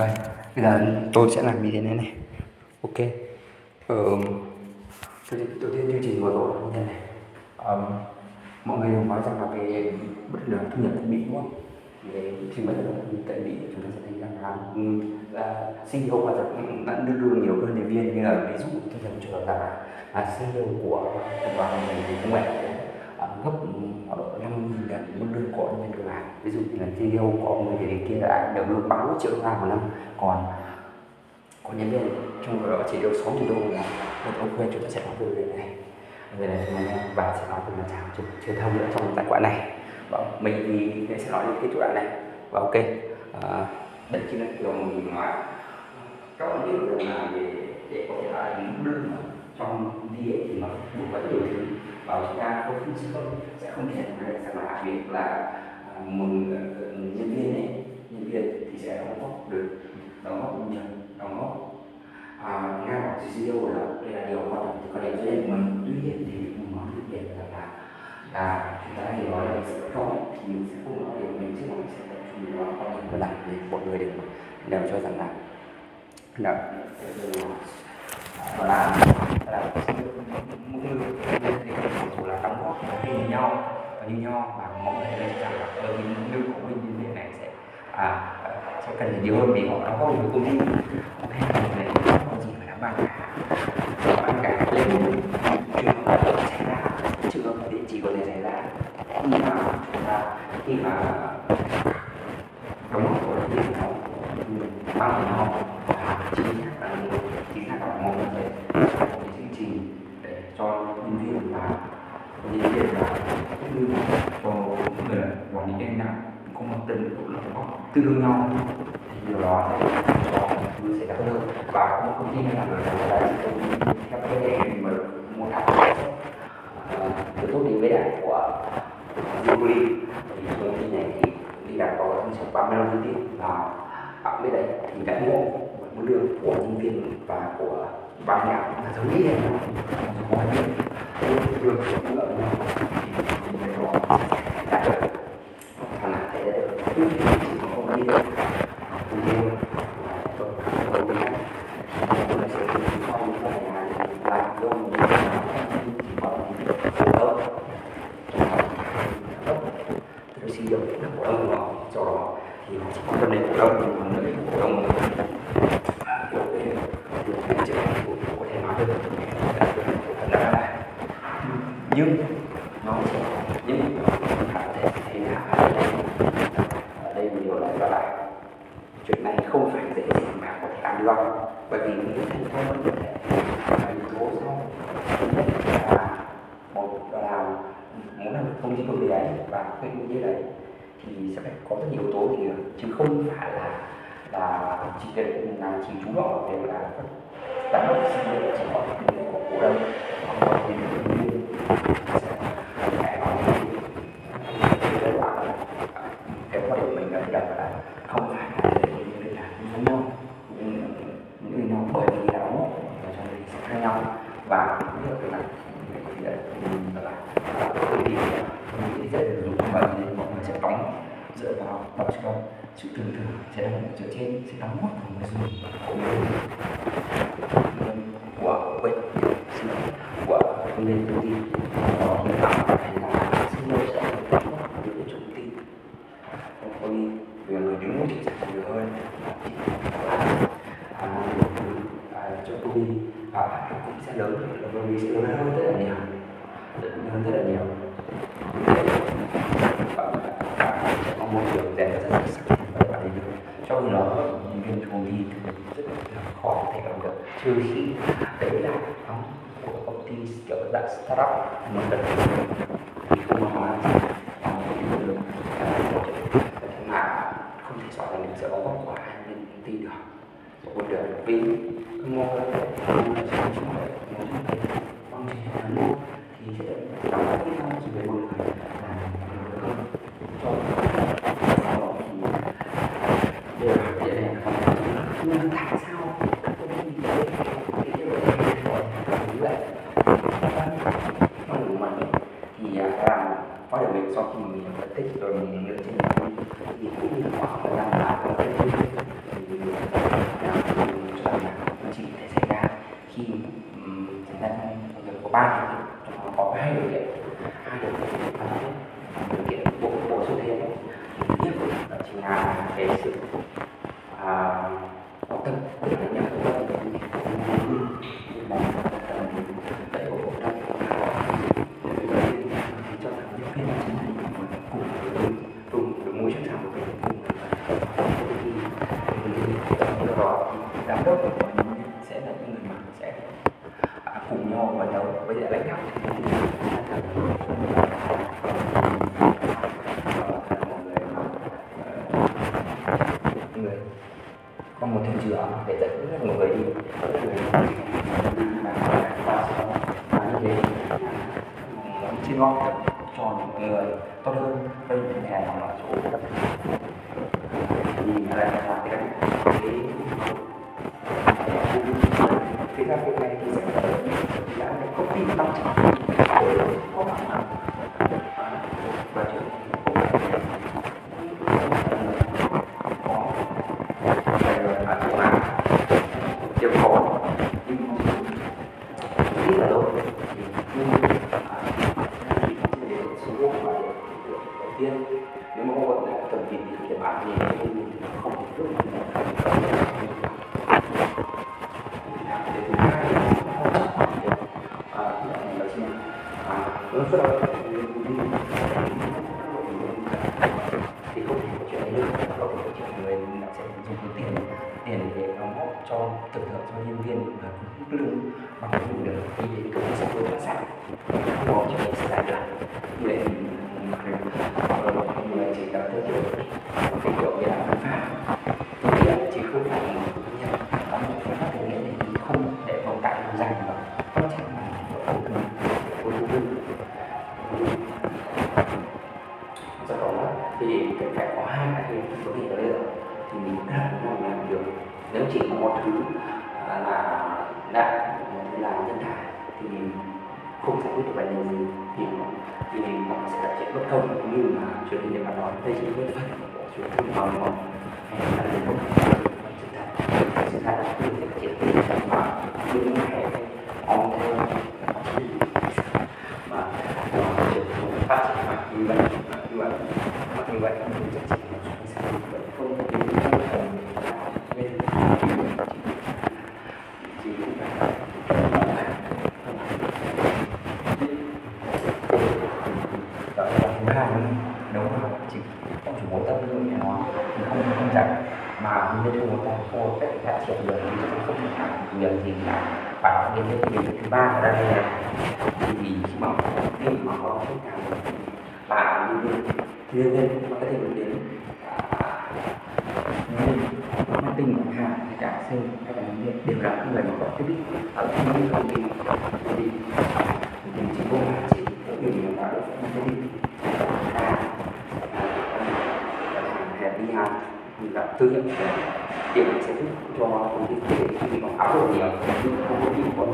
đây bây giờ tôi sẽ làm như thế này này. Ok. Ờ, đầu tiên chương trình vừa rồi như thế này. Um, mọi người đều nói rằng là về bất lượng thu nhập tại mỹ đúng không? Về trình bất đồng thu nhập tại mỹ chúng ta sẽ thấy rằng là, ừ, là CEO và đã đưa lương nhiều hơn nhân viên như là ví dụ tôi dùng trường hợp là là CEO của tập đoàn này thì không phải. Lương của cơ bản ví dụ như là CEO của người thì kia đã được lương 30 triệu đô la một năm. Còn có nhân viên trong đó chỉ được 6 triệu đô là một ông quên chúng ta sẽ nói về việc này. Về này và sẽ nói về mặt trào truyền, truyền thông nữa trong tài khoản này. Và mình thì sẽ nói đến cái chỗ đoạn này. Và ok à, đây chính là kiểu mình nói các bạn biết được là để để có thể là những đơn trong đi thì nó cũng có nhiều thứ. Và chúng ta không không không sẽ không thể nói rằng là việc là một ờ, nhân viên ấy nhân viên thì sẽ đóng góp được đóng góp nhiều đóng góp. À, ngang bằng CEO là đây là điều quan trọng thì có lẽ cho nên mình tuy nhiên thì mình nói được điểm là là là chúng ta nói là sẽ không thì mình sẽ không nói điều mình chứ mà mình sẽ tập trung vào quan trọng của làm để mọi người đều đều cho rằng là là và là là mỗi người thì là đóng góp nhau như nho và mọi người lên rằng là ở những lương của mình như thế này sẽ à sẽ cần nhiều hơn vì họ đóng góp với công ty ok này không gì phải đảm bảo cả. Đảm cả lên trường hợp có thể xảy ra. Trường hợp địa chỉ có thể xảy ra khi mà chúng ta, khi mà đóng góp của những viên nó bao họ người những cái nặng có một tình cũng là có tương đương nhau, thì điều đó sẽ cho thứ sẽ tốt hơn. Và có một công ty làm là là chỉ công ty theo cái đề mình mà một tháng à, từ tốt đến với đại của Yuri thì công ty này thì đi đạt có tăng trưởng 35 năm tiền và ở bên đấy, thì đại ngộ mức lương của nhân viên và của ban nhạc là giống như thế nào được ai biết nhau thì mình có đạt được thằng nào sẽ được chỉ có công ty thôi công ty tôi tôi bên này tôi sẽ sau một ngày làm luôn chỉ có tốt tôi sử dụng cổ đông của cho đó thì họ sẽ quan tâm đến cổ đông còn nếu cổ đông kiểu cái điều hành chế của có thể nói được phần đó là nhưng nó nhưng phải thể thế nào ở đây một điều lại đó là chuyện này không phải dễ dàng mà có thể làm được bởi vì những thành công có thể là yếu tố sau. Nhất là một là muốn làm được công ty công ty đấy và cái công ty đấy thì sẽ phải có rất nhiều yếu tố thì chứ không phải là là chỉ cần là chỉ chú trọng về là giám đốc sinh viên chỉ có thể của cổ đông, hoặc có thể nghiệm của nhân viên sẽ phải nói cái kết quả là cái quan điểm mình là đặt là không phải là để những người làm giống nhau những người nhau bởi vì là đóng góp và cho nên sẽ khác nhau và biết được là thì là là bởi vì mình sẽ dùng bởi vì mọi người sẽ đóng dựa vào tập trung sự tưởng tượng sẽ đóng dựa trên sẽ đóng góp của người dùng. Của người của quên xin lỗi của công ty công ty có hiện tại hay là xin lỗi sẽ đóng góp của những công ty có đi vì người đứng mũi chỉ sản nhiều hơn à, à, cho công ty à, cũng sẽ lớn công ty sẽ lớn hơn rất là nhiều lớn hơn rất là nhiều và sẽ có môi trường rèn rất là sắc và bạn ấy được cho nên viên công đi rất là khó có thể làm được trừ khi đấy là đóng của công ty kiểu dạng startup nó cần thì không có hóa đóng của những lượng mà không thể rõ rằng mình sẽ có góc của hai bên công ty được một điều vì ngô không là sống chúng ta, ngô chung đấy bằng thì sẽ đóng góp với nhau về một người nhưng tại sao tôi nhìn thấy cái điều này rồi như vậy không đủ mạnh thì rằng có điều mình sau khi mình phân tích rồi mình lên trên thì cũng như khoảng thời đang là cái thì mình cho rằng là nó chỉ thể xảy ra khi chúng ta có ba điều kiện có hai điều kiện hai điều kiện điều kiện bổ bổ sung thêm thứ nhất đó chính là cái sự à, tâm. Cùng do đó giám đốc của mình sẽ là những người mà sẽ cùng nhau vận đấu với lại lãnh đạo người có một thuyền trưởng để dẫn rất nhiều người đi rất nhiều người đi mà và sau đó là như thế muốn xin mong cho những người tốt hơn với những hè nằm ở chỗ lại là là cái cái cái ra việc này thì sẽ là cái công ty tăng trưởng có mặt ở hình đã nói đây chỉ là một phần của truyền hình mà nó là một phần sự thật sự được là những cái chuyện mà đừng ông theo mà truyền thành phát triển mạnh như vậy như vậy như vậy thì chắc chắn là sẽ không có những cái phần lên chỉ phải đó là thứ hai đúng không chỉ không chỉ bố tâm lương nhà nó, thì không không chẳng mà nhân viên người ta cô phải phát triển được thì chúng không thể làm việc gì cả và đến cái điều thứ ba ở đây là thì khi mà khi mà có khách hàng và nhân viên nhân thể marketing đến nhân viên marketing của hàng hay cả sale hay là nhân đều là những người mà có cái biết ở trong những công ty công thì chỉ có chỉ có điều gì là marketing hẹn đi hàng gặp tư nhận điều này sẽ giúp cho công ty có thể khi quảng cáo được nhiều nhưng không có gì có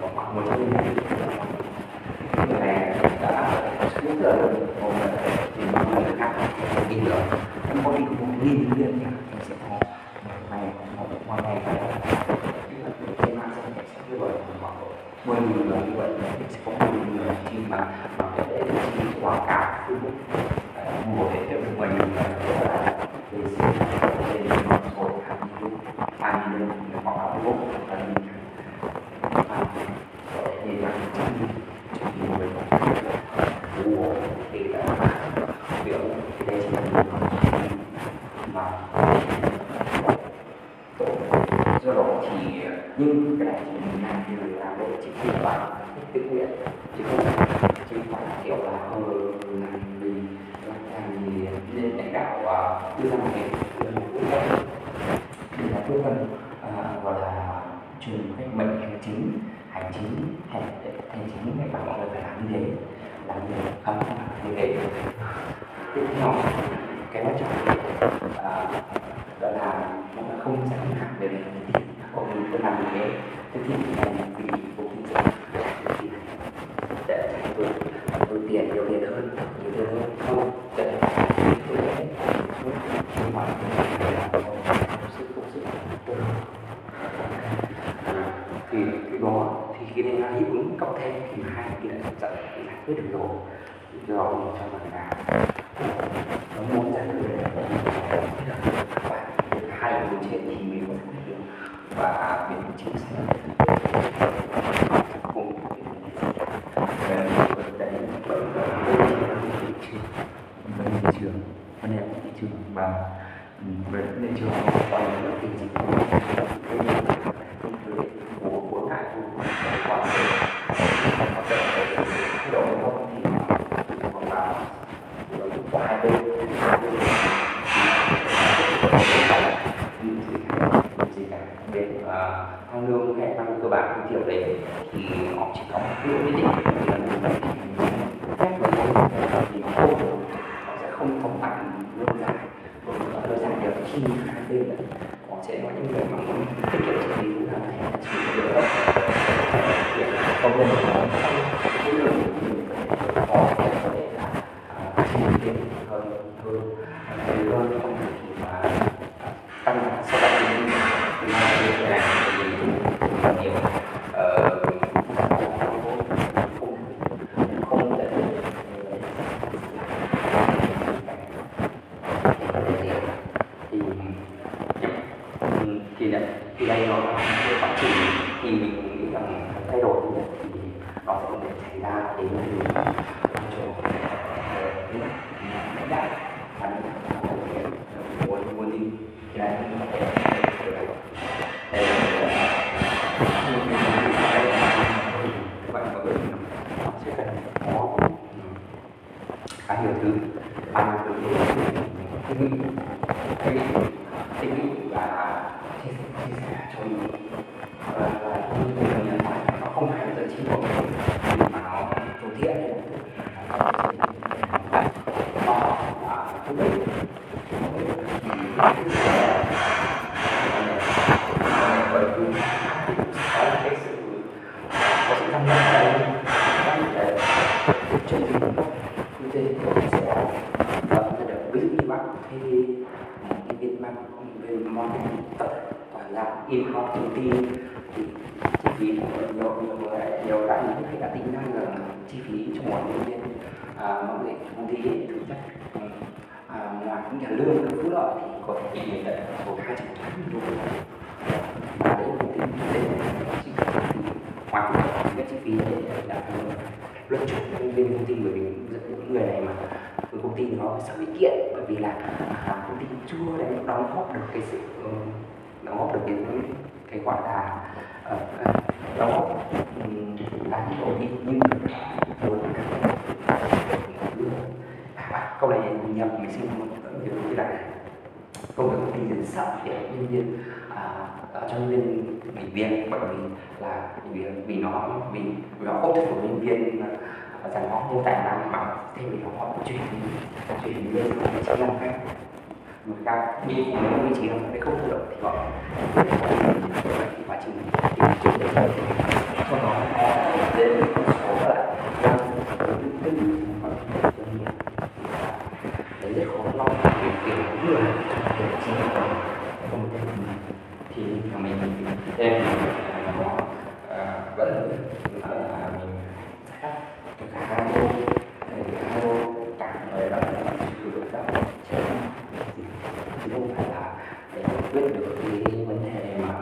có mặt một trăm linh người này đã rất là lớn. Một thì mọi người khác đi được. Không có đi cũng một nghìn nhân viên nhỉ thì sẽ có một ngày một một ngày phải trên mạng sẽ sẽ như vậy khoảng mười nghìn người như vậy. Sẽ có mười nghìn người khi mà mà để chi quảng cáo, Facebook. Ờ, mua để cho mình rất là thì sẽ lên một hàng như hai như quảng cáo Facebook và mình thì là trăm trăm người mua thì là biểu thì đây chỉ là mà do đó thì nhưng cái này thì mình làm thì là làm để chỉ khi bạn tự nguyện chứ không chứ không phải kiểu là ờ đưa ra một cái một quyết tâm đây là quyết tâm gọi là truyền cách mệnh hành chính hành chính hành hành chính hay bảo mọi người phải làm như thế làm như thế không làm như thế. Tiếp theo cái quan trọng à, đó là nó không sẽ không hạn về mình còn mình tôi làm như thế. Thế thì mình này vì vô kinh doanh để tôi tôi tiền tiền nhiều tiền hơn không để tôi để nhưng mà sự công sự thì cái đó thì khi đây là hiệu ứng cộng thêm thì hai, cái lại dẫn giải quyết được rồi. Do mình cho rằng là nó muốn giải quyết hai yếu trên thì mình có thể được và mình chính sẽ cùng đấy thị trường. Vấn đề thị trường. Và ừ, về thị trường còn những cái gì của của ngại của quản lý hoạt động thay đổi không thì quảng cáo của hai bên gì cả về tăng lương hay tăng cơ bản tối kiểu đấy, thì họ chỉ có một lượng nhất định là như vậy phép với thì không họ sẽ không không tăng lâu dài. Bởi vì lâu dài được khi hai bên họ sẽ có những người mà muốn tiết kiệm chi phí là chỉ được việc công nhân tăng cái lượng họ có thể là à, chi phí hơn hơn hơn thì mà tăng sau đó thì thì mà việc này thì cũng nhiều ờ không không để thì thì đây thì đây nó là cái quá trình thì mình nghĩ rằng thay đổi thứ nhất thì nó sẽ không thể xảy ra đến từ chỗ lãnh đạo và muốn muốn đi thì đây nó có thể vậy mọi người nó sẽ cần có khá nhiều thứ bao nhiêu thứ suy nghĩ cái nghĩ nghĩ và chia sẻ cho mình và và nhận lại nó không phải là giá của mình in house thông tin thì chi phí nhiều nhiều người nhiều đã những đã tính ra là chi phí cho một nhân viên à, mọi người công ty hiện thực chất ừ. à, ngoài những nhà lương và phú lợi thì có thể bị nhận số hai trăm tám mươi đô và đấy cũng tính đến chi phí ngoài cái chi phí để đạt luân chuyển nhân viên công ty. Bởi vì những người này mà với công ty nó sẽ bị kiện. Bởi vì là à, công ty chưa đấy đóng góp được cái sự ừ, đóng góp được cái cái gọi là ờ, ờ, đóng góp ừ, là những công ty nhưng muốn câu này nhầm mình xin nhớ cái này công việc công ty sắp sợ để nhân viên à, ở trong nhân viên nghỉ việc bởi vì là vì, vì nó vì, vì nó không thuyết phục nhân viên à, rằng nó không tài năng mà thế vì họ chuyển chuyển lên một vị trí khác người ta đi một vị trí đó cái không tự động thì họ quá trình tìm kiếm để sau đó họ đến một số lại đang tư doanh nghiệp đấy rất khó lo tìm kiếm người để chi không thì mình em nó vẫn là mình hát cả hai đô hai đô cả người đó là sử dụng đó chứ không phải là để giải quyết được cái vấn đề mà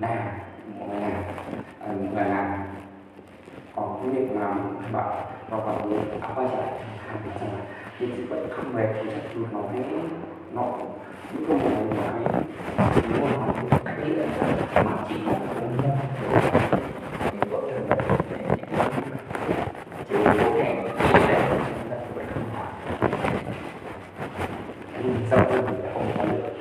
nào một ngày nào một ngày nào còn cái việc mà bảo nó còn áo quay trở lại hai việc rằng là cái vậy không thì chắc chắn nó cái nó cũng không phải là cái nếu mà nó không cái mà chỉ là không mua Thank you.